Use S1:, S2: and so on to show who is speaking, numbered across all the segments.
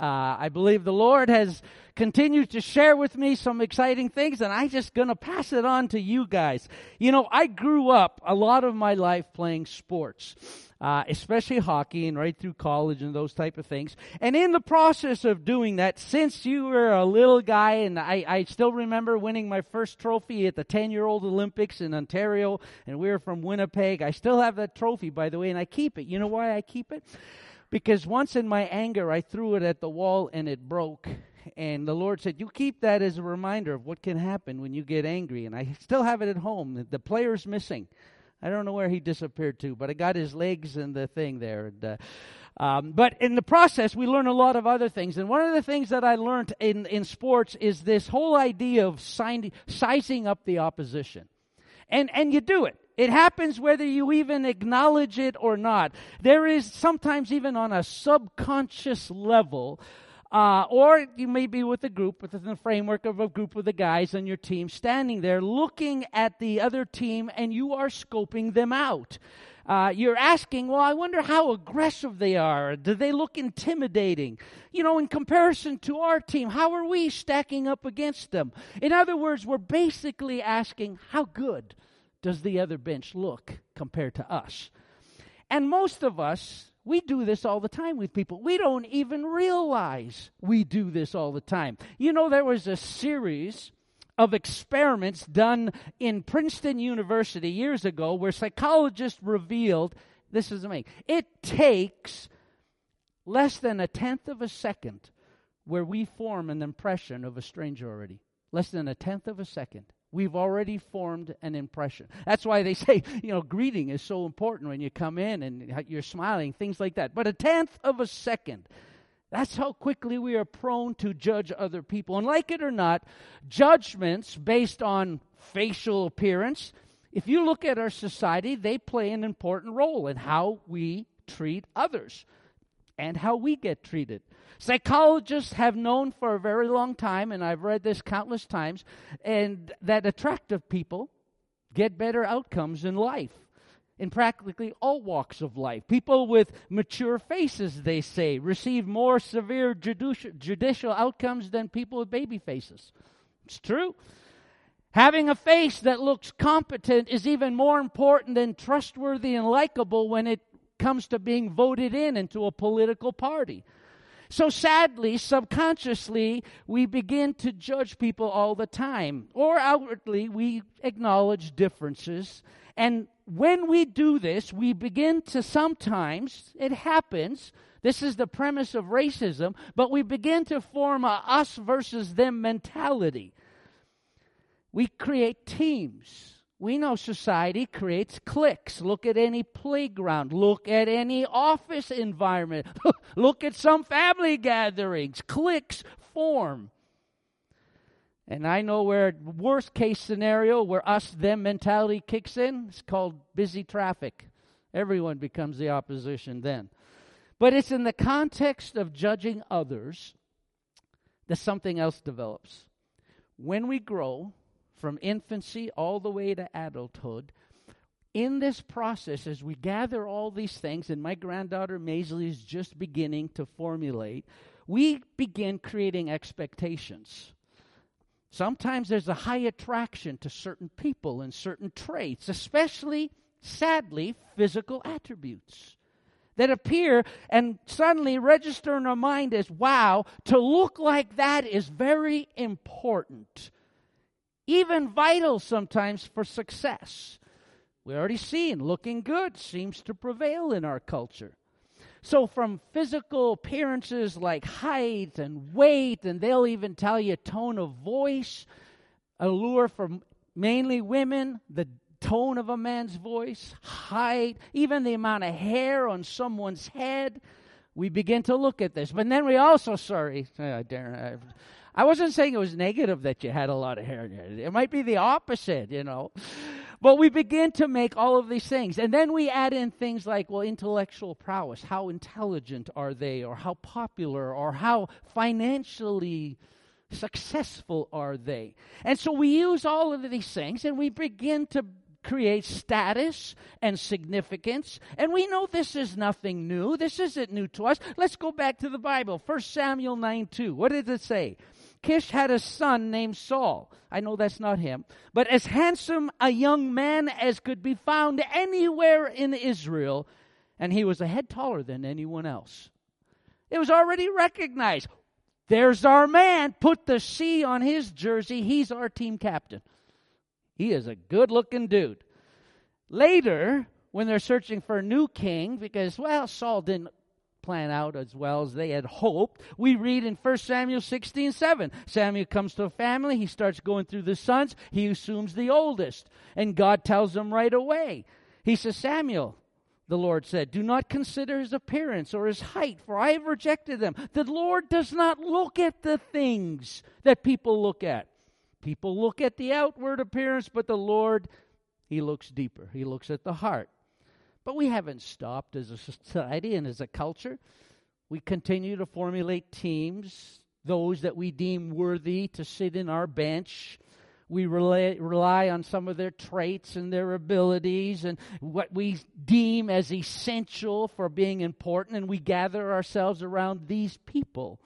S1: Uh, I believe the Lord has continued to share with me some exciting things, and I'm just going to pass it on to you guys. You know, I grew up a lot of my life playing sports. Uh, especially hockey and right through college and those type of things. And in the process of doing that, since you were a little guy, and I, I still remember winning my first trophy at the 10 year old Olympics in Ontario, and we were from Winnipeg. I still have that trophy, by the way, and I keep it. You know why I keep it? Because once in my anger, I threw it at the wall and it broke. And the Lord said, You keep that as a reminder of what can happen when you get angry. And I still have it at home. The player's missing. I don't know where he disappeared to, but I got his legs and the thing there. And, uh, um, but in the process, we learn a lot of other things. And one of the things that I learned in, in sports is this whole idea of sign, sizing up the opposition. And, and you do it. It happens whether you even acknowledge it or not. There is sometimes even on a subconscious level, uh, or you may be with a group, within the framework of a group of the guys on your team, standing there looking at the other team and you are scoping them out. Uh, you're asking, well, I wonder how aggressive they are. Do they look intimidating? You know, in comparison to our team, how are we stacking up against them? In other words, we're basically asking, how good does the other bench look compared to us? And most of us, we do this all the time with people. We don't even realize we do this all the time. You know, there was a series of experiments done in Princeton University years ago where psychologists revealed this is amazing. It takes less than a tenth of a second where we form an impression of a stranger already. Less than a tenth of a second. We've already formed an impression. That's why they say, you know, greeting is so important when you come in and you're smiling, things like that. But a tenth of a second. That's how quickly we are prone to judge other people. And like it or not, judgments based on facial appearance, if you look at our society, they play an important role in how we treat others and how we get treated. Psychologists have known for a very long time, and I've read this countless times, and that attractive people get better outcomes in life in practically all walks of life. People with mature faces, they say, receive more severe judicial, judicial outcomes than people with baby faces. It's true. Having a face that looks competent is even more important than trustworthy and likable when it comes to being voted in into a political party. So sadly, subconsciously, we begin to judge people all the time, or outwardly, we acknowledge differences. And when we do this, we begin to sometimes, it happens, this is the premise of racism, but we begin to form a us versus them mentality. We create teams. We know society creates cliques. Look at any playground. Look at any office environment. Look at some family gatherings. Cliques form. And I know where worst case scenario where us them mentality kicks in, it's called busy traffic. Everyone becomes the opposition then. But it's in the context of judging others that something else develops. When we grow, from infancy all the way to adulthood. In this process, as we gather all these things, and my granddaughter Maisley is just beginning to formulate, we begin creating expectations. Sometimes there's a high attraction to certain people and certain traits, especially, sadly, physical attributes that appear and suddenly register in our mind as wow, to look like that is very important even vital sometimes for success. We already seen looking good seems to prevail in our culture. So, from physical appearances like height and weight, and they'll even tell you tone of voice, allure for mainly women, the tone of a man's voice, height, even the amount of hair on someone's head. We begin to look at this. But then we also, sorry, uh, Darren, I wasn't saying it was negative that you had a lot of hair. It might be the opposite, you know. But we begin to make all of these things. And then we add in things like, well, intellectual prowess. How intelligent are they? Or how popular? Or how financially successful are they? And so we use all of these things and we begin to create status and significance. And we know this is nothing new. This isn't new to us. Let's go back to the Bible. 1 Samuel 9 2. What did it say? Kish had a son named Saul. I know that's not him, but as handsome a young man as could be found anywhere in Israel, and he was a head taller than anyone else. It was already recognized. There's our man. Put the C on his jersey. He's our team captain. He is a good looking dude. Later, when they're searching for a new king, because, well, Saul didn't plan out as well as they had hoped. We read in 1 Samuel 16 7. Samuel comes to a family, he starts going through the sons, he assumes the oldest. And God tells him right away. He says, Samuel, the Lord said, Do not consider his appearance or his height, for I have rejected them. The Lord does not look at the things that people look at. People look at the outward appearance, but the Lord, he looks deeper. He looks at the heart. But we haven't stopped as a society and as a culture. We continue to formulate teams, those that we deem worthy to sit in our bench. We rely, rely on some of their traits and their abilities and what we deem as essential for being important, and we gather ourselves around these people.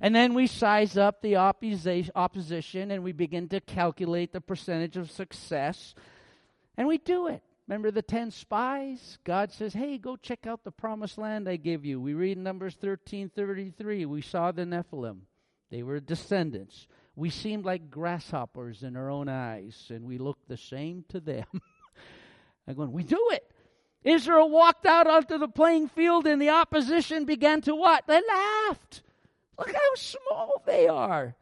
S1: And then we size up the opposition and we begin to calculate the percentage of success. And we do it. Remember the 10 spies? God says, hey, go check out the promised land I give you. We read Numbers 13 33. We saw the Nephilim, they were descendants. We seemed like grasshoppers in our own eyes, and we looked the same to them. I'm going, we do it. Israel walked out onto the playing field, and the opposition began to what? They laughed. Look how small they are.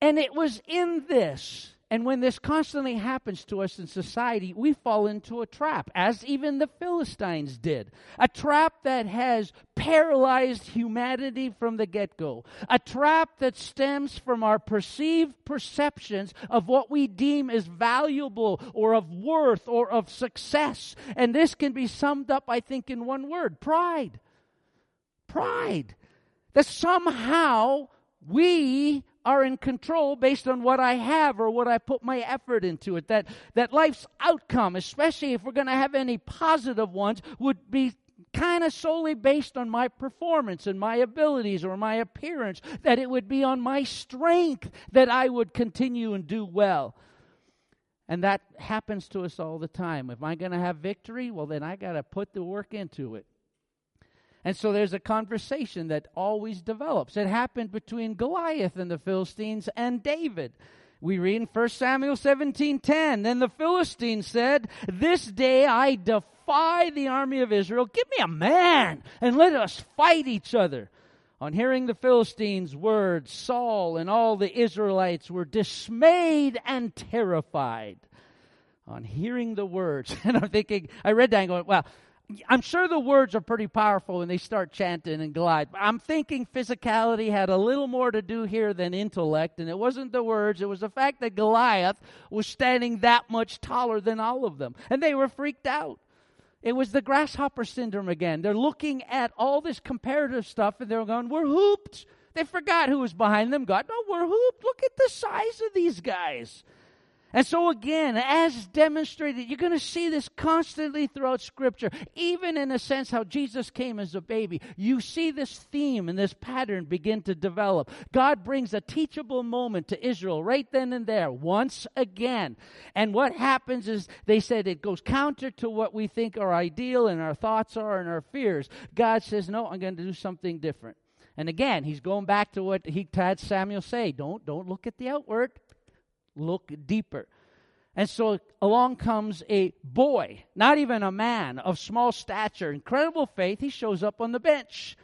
S1: And it was in this and when this constantly happens to us in society, we fall into a trap, as even the Philistines did. A trap that has paralyzed humanity from the get go. A trap that stems from our perceived perceptions of what we deem as valuable or of worth or of success. And this can be summed up, I think, in one word pride. Pride. That somehow we are in control based on what I have or what I put my effort into it. That, that life's outcome, especially if we're going to have any positive ones, would be kind of solely based on my performance and my abilities or my appearance, that it would be on my strength that I would continue and do well. And that happens to us all the time. If I'm going to have victory, well, then I got to put the work into it. And so there's a conversation that always develops. It happened between Goliath and the Philistines and David. We read in 1 Samuel 17:10, then the Philistines said, "This day I defy the army of Israel. Give me a man and let us fight each other." On hearing the Philistines' words, Saul and all the Israelites were dismayed and terrified. On hearing the words, and I'm thinking, I read that and going, well, I'm sure the words are pretty powerful when they start chanting and glide. I'm thinking physicality had a little more to do here than intellect, and it wasn't the words, it was the fact that Goliath was standing that much taller than all of them. And they were freaked out. It was the grasshopper syndrome again. They're looking at all this comparative stuff and they're going, We're hooped. They forgot who was behind them. God, no, we're hooped. Look at the size of these guys. And so, again, as demonstrated, you're going to see this constantly throughout Scripture, even in a sense how Jesus came as a baby. You see this theme and this pattern begin to develop. God brings a teachable moment to Israel right then and there, once again. And what happens is they said it goes counter to what we think our ideal and our thoughts are and our fears. God says, No, I'm going to do something different. And again, he's going back to what he had Samuel say don't, don't look at the outward look deeper. And so along comes a boy, not even a man, of small stature, incredible faith. He shows up on the bench.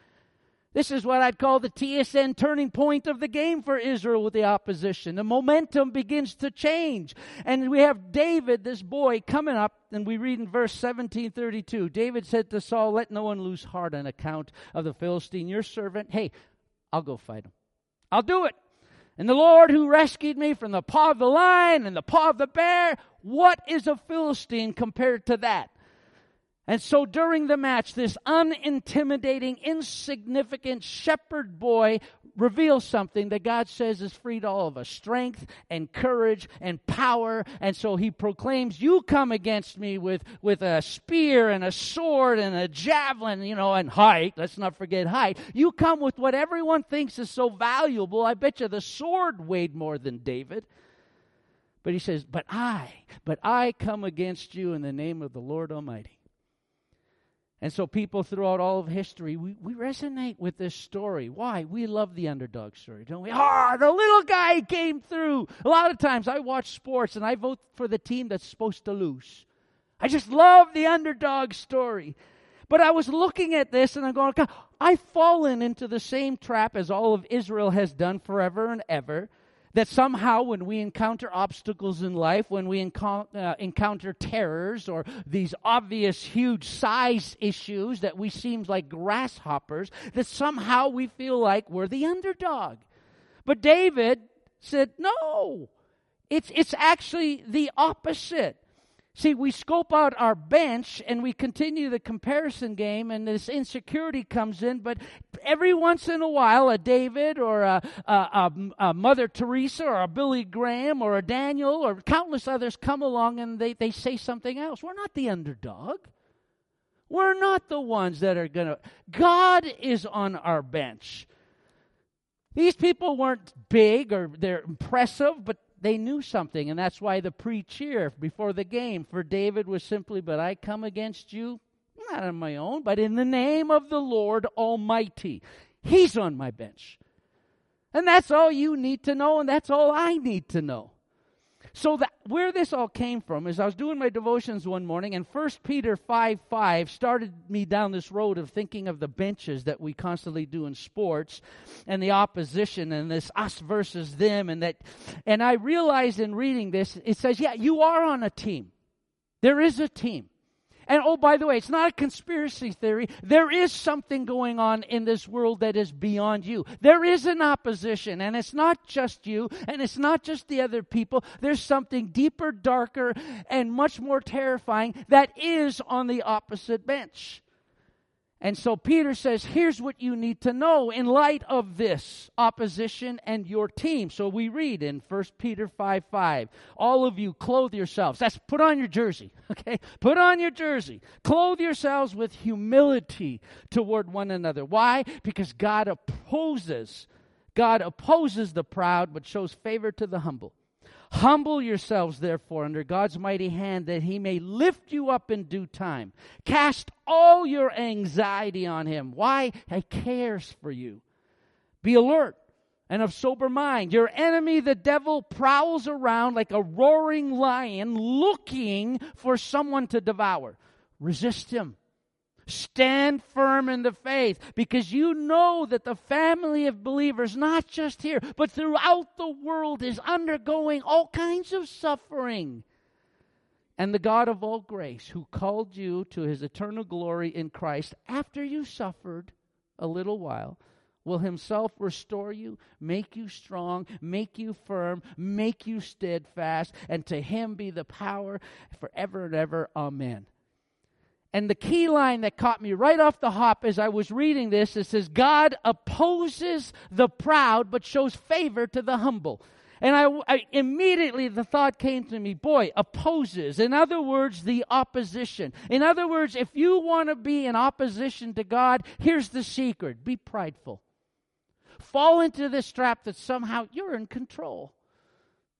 S1: This is what I'd call the TSN turning point of the game for Israel with the opposition. The momentum begins to change. And we have David, this boy, coming up, and we read in verse 1732 David said to Saul, Let no one lose heart on account of the Philistine, your servant. Hey, I'll go fight him. I'll do it. And the Lord who rescued me from the paw of the lion and the paw of the bear, what is a Philistine compared to that? And so during the match, this unintimidating, insignificant shepherd boy reveals something that God says is free to all of us strength and courage and power. And so he proclaims, You come against me with, with a spear and a sword and a javelin, you know, and height. Let's not forget height. You come with what everyone thinks is so valuable. I bet you the sword weighed more than David. But he says, But I, but I come against you in the name of the Lord Almighty. And so, people throughout all of history, we, we resonate with this story. Why? We love the underdog story, don't we? Ah, oh, the little guy came through. A lot of times I watch sports and I vote for the team that's supposed to lose. I just love the underdog story. But I was looking at this and I'm going, I've fallen into the same trap as all of Israel has done forever and ever that somehow when we encounter obstacles in life, when we enco- uh, encounter terrors or these obvious huge size issues that we seem like grasshoppers, that somehow we feel like we're the underdog. But David said, no, it's, it's actually the opposite. See, we scope out our bench and we continue the comparison game, and this insecurity comes in. But every once in a while, a David or a, a, a, a, Mother Teresa or a Billy Graham or a Daniel or countless others come along and they, they say something else. We're not the underdog. We're not the ones that are going to. God is on our bench. These people weren't big or they're impressive, but they knew something, and that's why the pre cheer before the game for David was simply, But I come against you, not on my own, but in the name of the Lord Almighty. He's on my bench. And that's all you need to know, and that's all I need to know. So that where this all came from is I was doing my devotions one morning, and 1 Peter 5 5 started me down this road of thinking of the benches that we constantly do in sports and the opposition and this us versus them and that and I realized in reading this, it says, Yeah, you are on a team. There is a team. And oh, by the way, it's not a conspiracy theory. There is something going on in this world that is beyond you. There is an opposition, and it's not just you, and it's not just the other people. There's something deeper, darker, and much more terrifying that is on the opposite bench. And so Peter says, here's what you need to know in light of this opposition and your team. So we read in 1 Peter 5 5, all of you clothe yourselves. That's put on your jersey, okay? Put on your jersey. Clothe yourselves with humility toward one another. Why? Because God opposes, God opposes the proud, but shows favor to the humble. Humble yourselves, therefore, under God's mighty hand, that he may lift you up in due time. Cast all your anxiety on him. Why? He cares for you. Be alert and of sober mind. Your enemy, the devil, prowls around like a roaring lion looking for someone to devour. Resist him. Stand firm in the faith because you know that the family of believers, not just here, but throughout the world, is undergoing all kinds of suffering. And the God of all grace, who called you to his eternal glory in Christ after you suffered a little while, will himself restore you, make you strong, make you firm, make you steadfast, and to him be the power forever and ever. Amen. And the key line that caught me right off the hop as I was reading this, it says, God opposes the proud, but shows favor to the humble. And I, I, immediately the thought came to me, boy, opposes. In other words, the opposition. In other words, if you want to be in opposition to God, here's the secret be prideful. Fall into this trap that somehow you're in control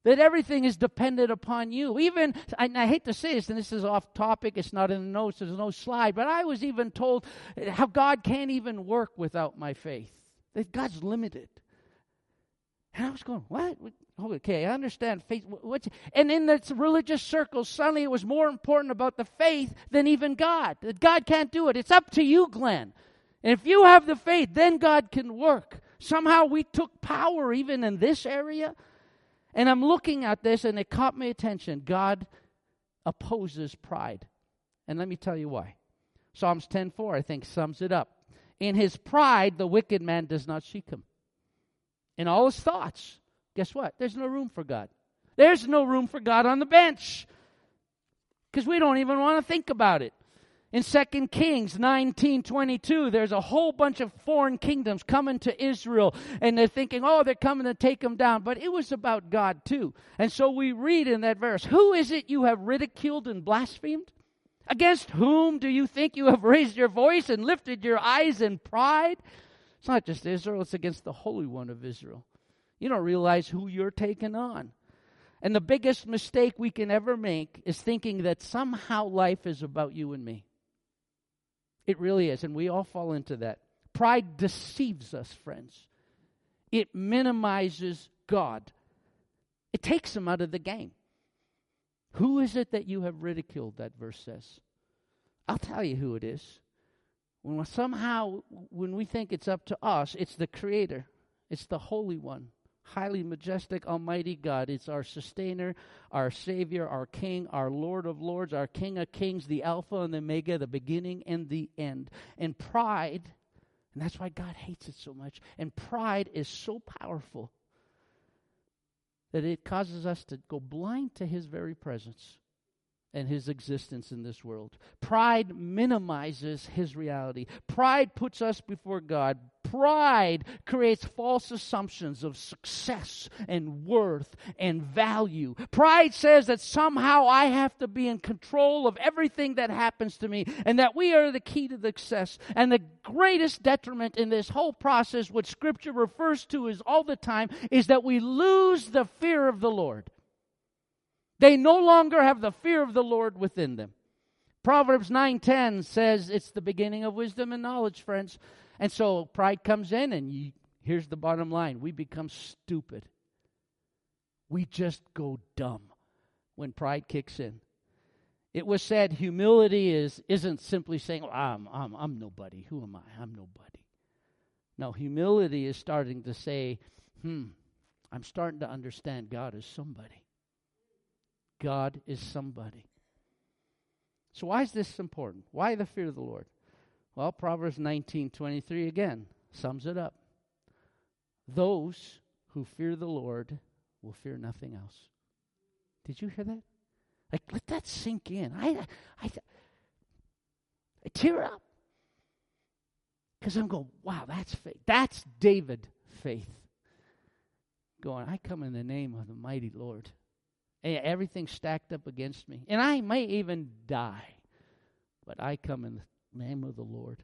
S1: that everything is dependent upon you. Even, I, I, hate to say this, and this is off topic, it's not in the notes, there's no slide, but I was even told how God can't even work without my faith, that God's limited. And I was going, what? Okay, I understand faith. What's, and in the religious circles, suddenly it was more important about the faith than even God. That God can't do it. It's up to you, Glenn. And if you have the faith, then God can work. Somehow we took power even in this area and I'm looking at this and it caught my attention. God opposes pride. And let me tell you why. Psalms 10:4 I think sums it up. In his pride the wicked man does not seek him. In all his thoughts, guess what? There's no room for God. There's no room for God on the bench. Cuz we don't even want to think about it. In 2 Kings 19:22, there's a whole bunch of foreign kingdoms coming to Israel and they're thinking, "Oh, they're coming to take them down." But it was about God too. And so we read in that verse, "Who is it you have ridiculed and blasphemed? Against whom do you think you have raised your voice and lifted your eyes in pride?" It's not just Israel, it's against the Holy One of Israel. You don't realize who you're taking on. And the biggest mistake we can ever make is thinking that somehow life is about you and me. It really is. And we all fall into that. Pride deceives us, friends. It minimizes God, it takes him out of the game. Who is it that you have ridiculed, that verse says? I'll tell you who it is. When somehow, when we think it's up to us, it's the Creator, it's the Holy One, highly majestic, almighty God. It's our sustainer, our Savior, our King, our Lord of Lords, our King of Kings, the Alpha and the Omega, the beginning and the end. And pride, and that's why God hates it so much, and pride is so powerful that it causes us to go blind to His very presence and his existence in this world. Pride minimizes his reality. Pride puts us before God. Pride creates false assumptions of success and worth and value. Pride says that somehow I have to be in control of everything that happens to me and that we are the key to the success. And the greatest detriment in this whole process, what Scripture refers to is all the time, is that we lose the fear of the Lord. They no longer have the fear of the Lord within them. Proverbs 9:10 says it's the beginning of wisdom and knowledge, friends. And so pride comes in and you, here's the bottom line, we become stupid. We just go dumb when pride kicks in. It was said humility is isn't simply saying, well, I'm, I'm, I'm nobody. Who am I? I'm nobody. No, humility is starting to say, hmm, I'm starting to understand God as somebody. God is somebody. So why is this important? Why the fear of the Lord? Well, Proverbs 19:23 again sums it up. Those who fear the Lord will fear nothing else. Did you hear that? Like let that sink in. I I I tear up. Because I'm going, wow, that's faith. That's David faith. Going, I come in the name of the mighty Lord everything stacked up against me. And I may even die, but I come in the name of the Lord.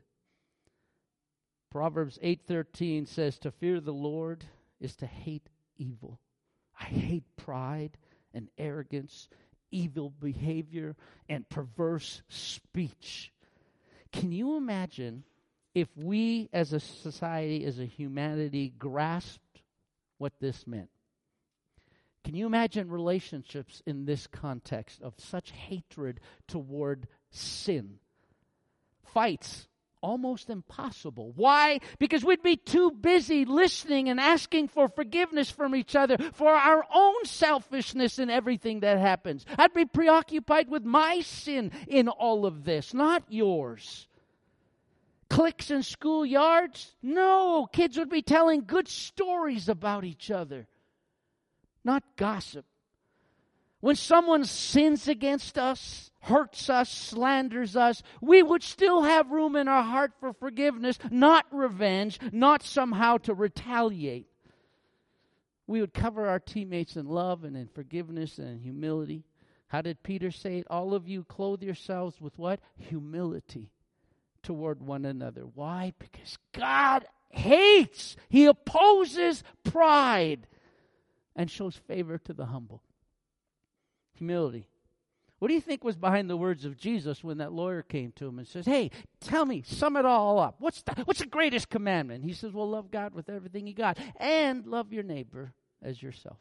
S1: Proverbs 8:13 says to fear the Lord is to hate evil. I hate pride and arrogance, evil behavior and perverse speech. Can you imagine if we as a society as a humanity grasped what this meant? Can you imagine relationships in this context of such hatred toward sin? Fights almost impossible. Why? Because we'd be too busy listening and asking for forgiveness from each other for our own selfishness in everything that happens. I'd be preoccupied with my sin in all of this, not yours. Cliques in schoolyards? No, kids would be telling good stories about each other not gossip. When someone sins against us, hurts us, slanders us, we would still have room in our heart for forgiveness, not revenge, not somehow to retaliate. We would cover our teammates in love and in forgiveness and in humility. How did Peter say it? All of you clothe yourselves with what? Humility toward one another. Why? Because God hates, He opposes pride and shows favor to the humble. Humility. What do you think was behind the words of Jesus when that lawyer came to him and says, Hey, tell me, sum it all up. What's the, what's the greatest commandment? He says, Well, love God with everything you got and love your neighbor as yourself.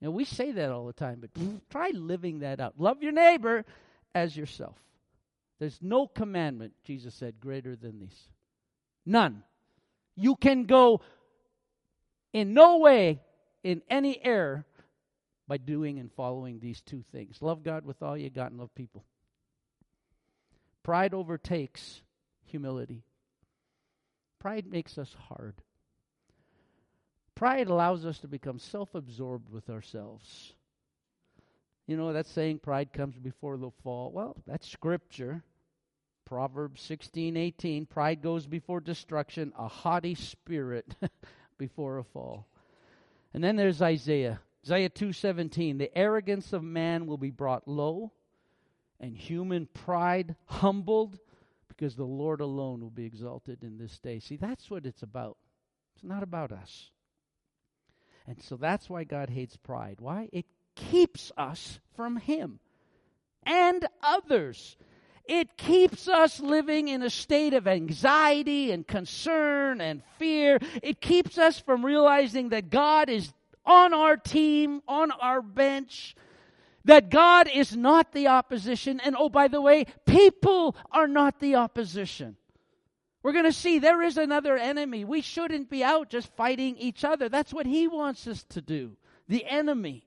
S1: You know, we say that all the time, but try living that out. Love your neighbor as yourself. There's no commandment, Jesus said, greater than these. None. You can go in no way in any error by doing and following these two things love God with all you got and love people. Pride overtakes humility. Pride makes us hard. Pride allows us to become self absorbed with ourselves. You know, that saying, pride comes before the fall. Well, that's scripture. Proverbs 16, 18. Pride goes before destruction, a haughty spirit before a fall. And then there's Isaiah. Isaiah 2:17, the arrogance of man will be brought low and human pride humbled because the Lord alone will be exalted in this day. See, that's what it's about. It's not about us. And so that's why God hates pride. Why? It keeps us from him and others. It keeps us living in a state of anxiety and concern and fear. It keeps us from realizing that God is on our team, on our bench, that God is not the opposition. And oh, by the way, people are not the opposition. We're going to see there is another enemy. We shouldn't be out just fighting each other. That's what he wants us to do. The enemy.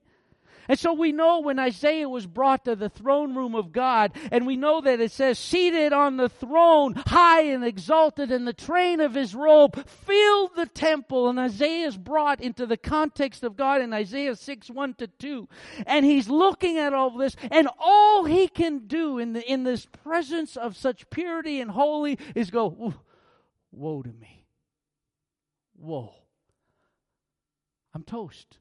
S1: And so we know when Isaiah was brought to the throne room of God, and we know that it says, seated on the throne, high and exalted, and the train of his robe filled the temple. And Isaiah is brought into the context of God in Isaiah 6 1 to 2. And he's looking at all this, and all he can do in, the, in this presence of such purity and holy is go, Woe to me. Woe. I'm toast.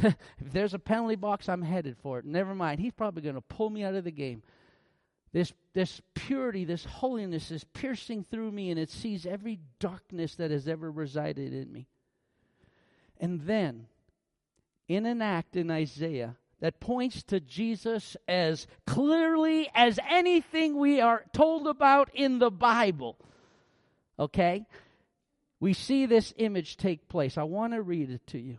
S1: if there's a penalty box, I'm headed for it. Never mind. He's probably going to pull me out of the game. This, this purity, this holiness is piercing through me, and it sees every darkness that has ever resided in me. And then, in an act in Isaiah that points to Jesus as clearly as anything we are told about in the Bible, okay? We see this image take place. I want to read it to you.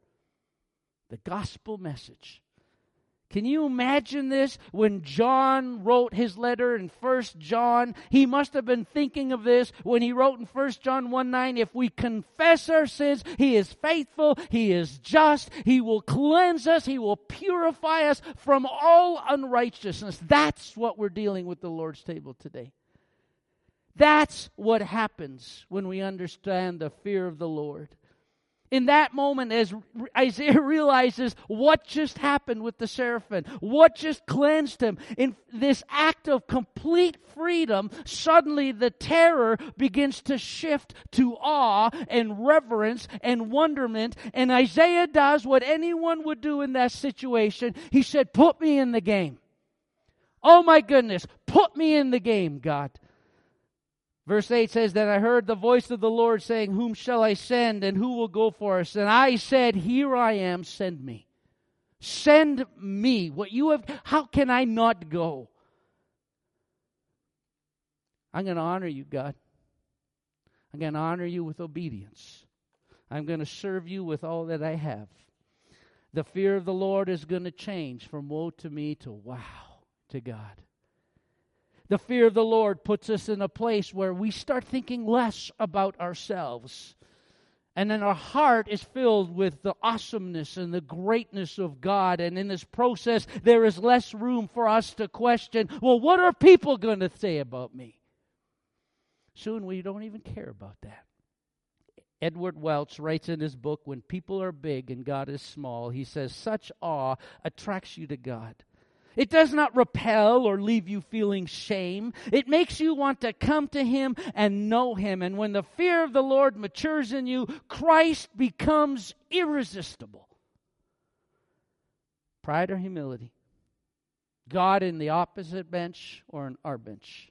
S1: the gospel message. Can you imagine this? When John wrote his letter in First John, he must have been thinking of this when he wrote in First John 1 9, if we confess our sins, he is faithful, he is just, he will cleanse us, he will purify us from all unrighteousness. That's what we're dealing with the Lord's table today. That's what happens when we understand the fear of the Lord in that moment as Isaiah realizes what just happened with the seraphim, what just cleansed him, in this act of complete freedom, suddenly the terror begins to shift to awe and reverence and wonderment. And Isaiah does what anyone would do in that situation. He said, Put me in the game. Oh my goodness, put me in the game, God. Verse 8 says, Then I heard the voice of the Lord saying, Whom shall I send, and who will go for us? And I said, Here I am, send me. Send me. What you have, how can I not go? I'm going to honor you, God. I'm going to honor you with obedience. I'm going to serve you with all that I have. The fear of the Lord is going to change from woe to me to wow to God. The fear of the Lord puts us in a place where we start thinking less about ourselves. And then our heart is filled with the awesomeness and the greatness of God. And in this process, there is less room for us to question, well, what are people going to say about me? Soon we don't even care about that. Edward Welch writes in his book, When People Are Big and God is Small, he says, Such awe attracts you to God. It does not repel or leave you feeling shame. It makes you want to come to Him and know Him. And when the fear of the Lord matures in you, Christ becomes irresistible. Pride or humility? God in the opposite bench or in our bench?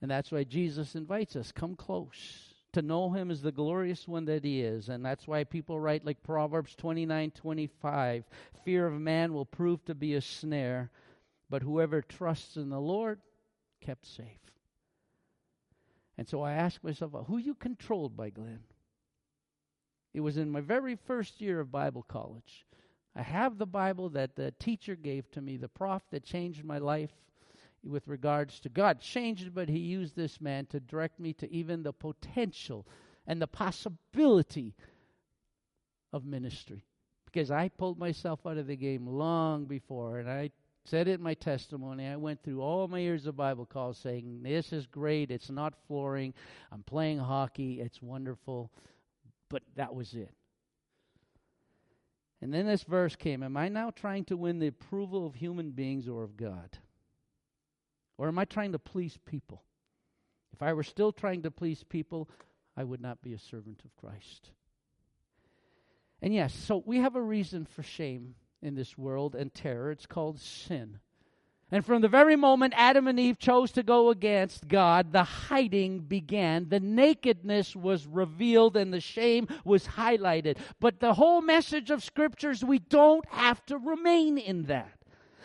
S1: And that's why Jesus invites us come close to know him as the glorious one that he is. And that's why people write like Proverbs 29 25 Fear of man will prove to be a snare, but whoever trusts in the Lord, kept safe. And so I asked myself, who you controlled by, Glenn? It was in my very first year of Bible college. I have the Bible that the teacher gave to me, the prof that changed my life with regards to God changed, but He used this man to direct me to even the potential and the possibility of ministry. Because I pulled myself out of the game long before, and I said it in my testimony. I went through all my years of Bible calls saying, This is great. It's not flooring. I'm playing hockey. It's wonderful. But that was it. And then this verse came Am I now trying to win the approval of human beings or of God? Or am I trying to please people? If I were still trying to please people, I would not be a servant of Christ. And yes, so we have a reason for shame in this world and terror. It's called sin. And from the very moment Adam and Eve chose to go against God, the hiding began. The nakedness was revealed and the shame was highlighted. But the whole message of scriptures, we don't have to remain in that.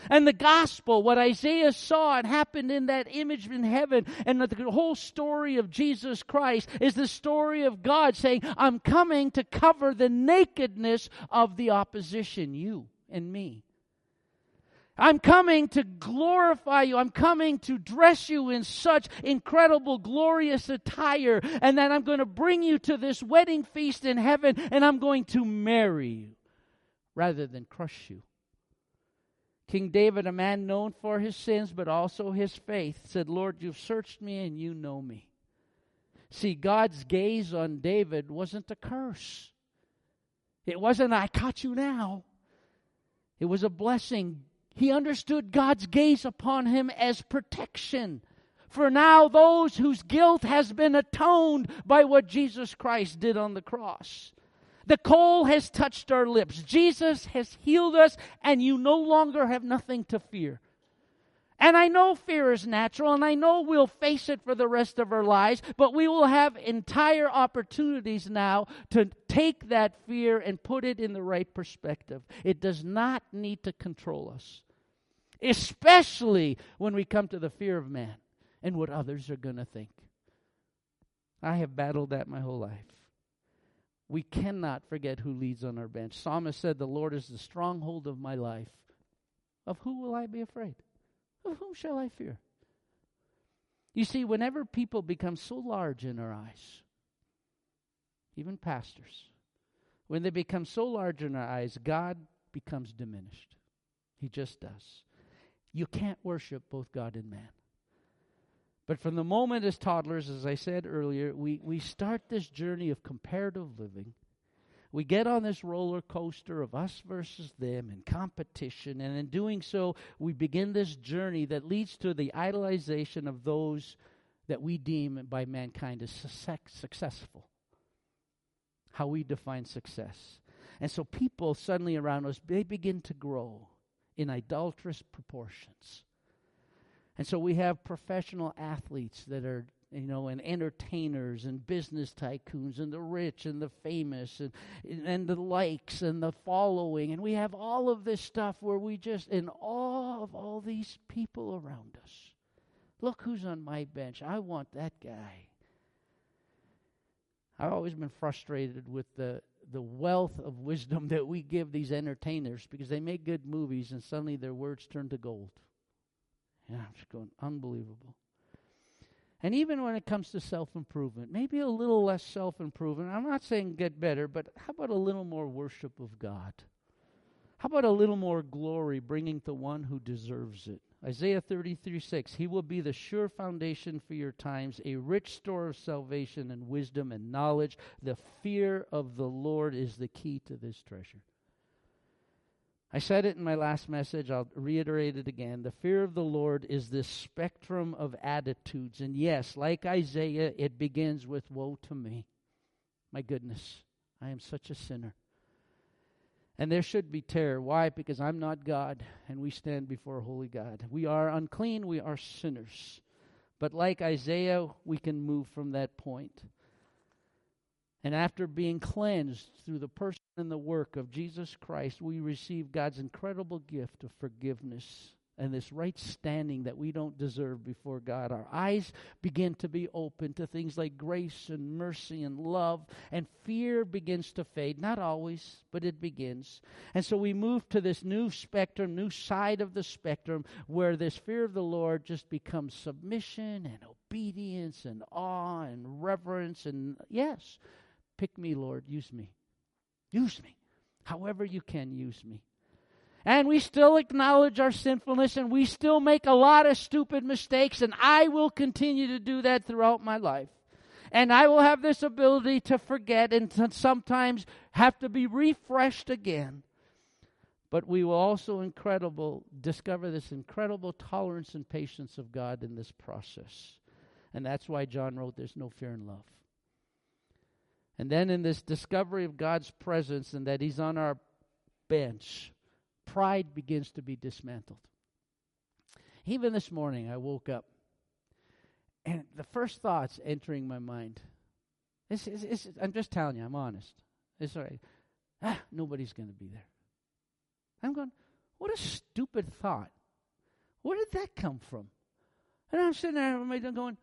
S1: And the gospel, what Isaiah saw and happened in that image in heaven, and the whole story of Jesus Christ is the story of God saying, I'm coming to cover the nakedness of the opposition, you and me. I'm coming to glorify you. I'm coming to dress you in such incredible, glorious attire. And then I'm going to bring you to this wedding feast in heaven and I'm going to marry you rather than crush you. King David, a man known for his sins but also his faith, said, Lord, you've searched me and you know me. See, God's gaze on David wasn't a curse. It wasn't, I caught you now. It was a blessing. He understood God's gaze upon him as protection. For now, those whose guilt has been atoned by what Jesus Christ did on the cross. The coal has touched our lips. Jesus has healed us, and you no longer have nothing to fear. And I know fear is natural, and I know we'll face it for the rest of our lives, but we will have entire opportunities now to take that fear and put it in the right perspective. It does not need to control us, especially when we come to the fear of man and what others are going to think. I have battled that my whole life. We cannot forget who leads on our bench. Psalmist said, The Lord is the stronghold of my life. Of who will I be afraid? Of whom shall I fear? You see, whenever people become so large in our eyes, even pastors, when they become so large in our eyes, God becomes diminished. He just does. You can't worship both God and man. But from the moment as toddlers, as I said earlier, we, we start this journey of comparative living we get on this roller coaster of us versus them and competition, and in doing so, we begin this journey that leads to the idolization of those that we deem by mankind as successful. How we define success. And so people suddenly around us, they begin to grow in idolatrous proportions. And so we have professional athletes that are you know, and entertainers and business tycoons and the rich and the famous and, and the likes and the following. And we have all of this stuff where we just in awe of all these people around us. Look who's on my bench. I want that guy. I've always been frustrated with the, the wealth of wisdom that we give these entertainers because they make good movies and suddenly their words turn to gold. Yeah, I'm just going, unbelievable. And even when it comes to self improvement, maybe a little less self improvement. I'm not saying get better, but how about a little more worship of God? How about a little more glory bringing to one who deserves it? Isaiah 33 6. He will be the sure foundation for your times, a rich store of salvation and wisdom and knowledge. The fear of the Lord is the key to this treasure. I said it in my last message, I'll reiterate it again. The fear of the Lord is this spectrum of attitudes. And yes, like Isaiah, it begins with Woe to me. My goodness, I am such a sinner. And there should be terror. Why? Because I'm not God, and we stand before a holy God. We are unclean, we are sinners. But like Isaiah, we can move from that point. And after being cleansed through the person and the work of Jesus Christ, we receive God's incredible gift of forgiveness and this right standing that we don't deserve before God. Our eyes begin to be open to things like grace and mercy and love, and fear begins to fade. Not always, but it begins. And so we move to this new spectrum, new side of the spectrum, where this fear of the Lord just becomes submission and obedience and awe and reverence. And yes, pick me, Lord, use me. Use me. However, you can use me. And we still acknowledge our sinfulness and we still make a lot of stupid mistakes, and I will continue to do that throughout my life. And I will have this ability to forget and to sometimes have to be refreshed again. But we will also incredible discover this incredible tolerance and patience of God in this process. And that's why John wrote There's no fear in love. And then in this discovery of God's presence and that He's on our bench, pride begins to be dismantled. Even this morning, I woke up, and the first thoughts entering my mind, it's, it's, it's, I'm just telling you, I'm honest. It's all right. Ah, nobody's going to be there. I'm going, what a stupid thought. Where did that come from? And I'm sitting there going,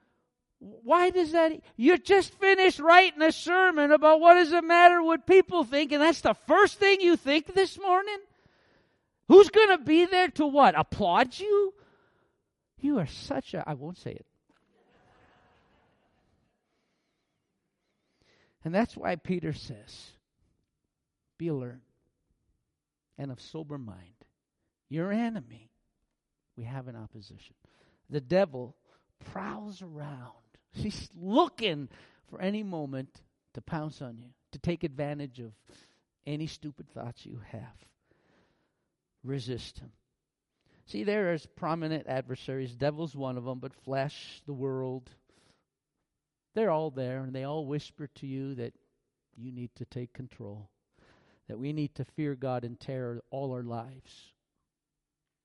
S1: why does that? You just finished writing a sermon about what does it matter what people think, and that's the first thing you think this morning? Who's going to be there to what? Applaud you? You are such a. I won't say it. And that's why Peter says, Be alert and of sober mind. Your enemy, we have an opposition. The devil prowls around. He's looking for any moment to pounce on you, to take advantage of any stupid thoughts you have resist him. See, there is prominent adversaries. Devil's one of them, but flesh, the world, they're all there, and they all whisper to you that you need to take control, that we need to fear God and terror all our lives,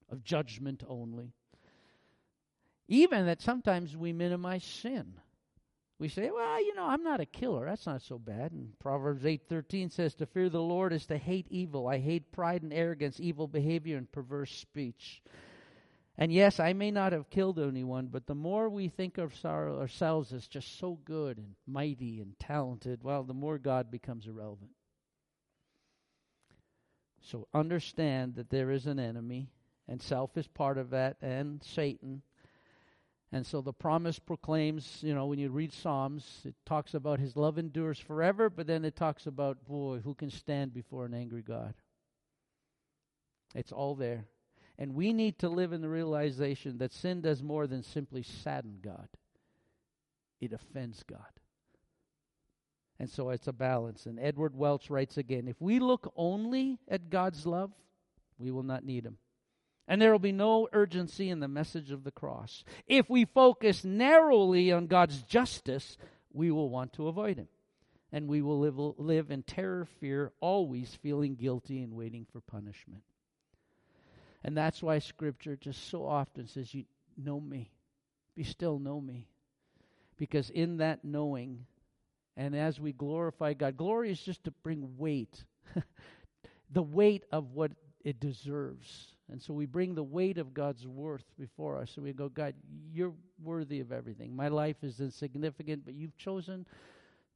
S1: of judgment only. Even that sometimes we minimize sin. We say, well, you know, I'm not a killer. That's not so bad. And Proverbs 8:13 says to fear the Lord is to hate evil. I hate pride and arrogance, evil behavior and perverse speech. And yes, I may not have killed anyone, but the more we think of ourselves as just so good and mighty and talented, well, the more God becomes irrelevant. So understand that there is an enemy, and self is part of that, and Satan. And so the promise proclaims, you know, when you read Psalms, it talks about his love endures forever, but then it talks about, boy, who can stand before an angry God? It's all there. And we need to live in the realization that sin does more than simply sadden God, it offends God. And so it's a balance. And Edward Welch writes again if we look only at God's love, we will not need him. And there will be no urgency in the message of the cross. If we focus narrowly on God's justice, we will want to avoid Him. And we will live, live in terror, fear, always feeling guilty and waiting for punishment. And that's why Scripture just so often says, You know me. Be still, know me. Because in that knowing, and as we glorify God, glory is just to bring weight, the weight of what it deserves and so we bring the weight of God's worth before us. And we go, God, you're worthy of everything. My life is insignificant, but you've chosen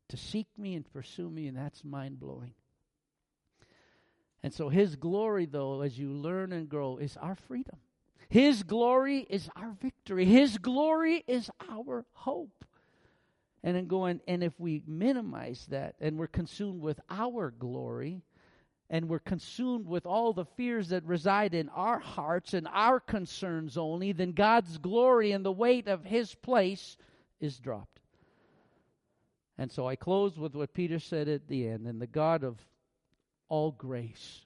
S1: to seek me and pursue me, and that's mind blowing. And so His glory, though, as you learn and grow, is our freedom. His glory is our victory. His glory is our hope. And then going, and if we minimize that and we're consumed with our glory, and we're consumed with all the fears that reside in our hearts and our concerns only, then God's glory and the weight of His place is dropped. And so I close with what Peter said at the end and the God of all grace.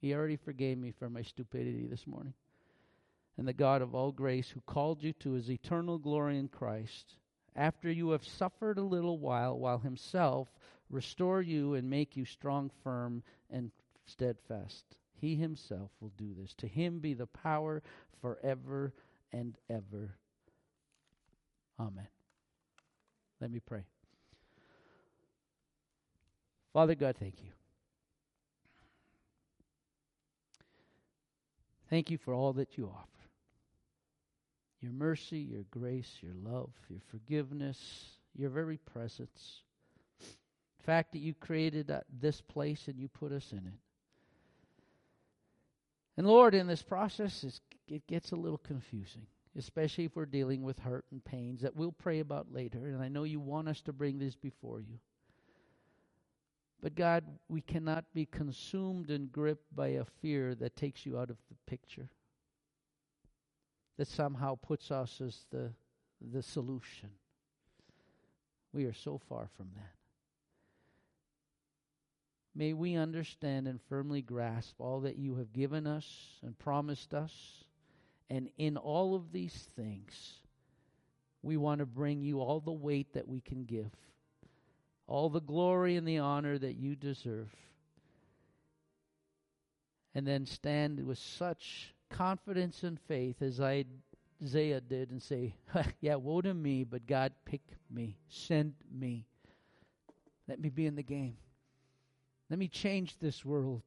S1: He already forgave me for my stupidity this morning. And the God of all grace who called you to his eternal glory in Christ, after you have suffered a little while, while himself restore you and make you strong, firm, and steadfast. He himself will do this. To him be the power forever and ever. Amen. Let me pray. Father God, thank you. Thank you for all that you offer your mercy, your grace, your love, your forgiveness, your very presence. The fact that you created this place and you put us in it. And Lord, in this process, it gets a little confusing, especially if we're dealing with hurt and pains that we'll pray about later. And I know you want us to bring this before you. But God, we cannot be consumed and gripped by a fear that takes you out of the picture that somehow puts us as the, the solution. We are so far from that. May we understand and firmly grasp all that you have given us and promised us. And in all of these things, we want to bring you all the weight that we can give, all the glory and the honor that you deserve. And then stand with such confidence and faith as Isaiah did and say, Yeah, woe to me, but God, pick me, send me. Let me be in the game. Let me change this world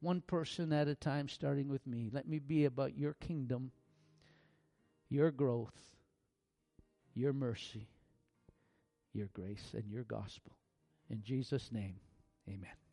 S1: one person at a time, starting with me. Let me be about your kingdom, your growth, your mercy, your grace, and your gospel. In Jesus' name, amen.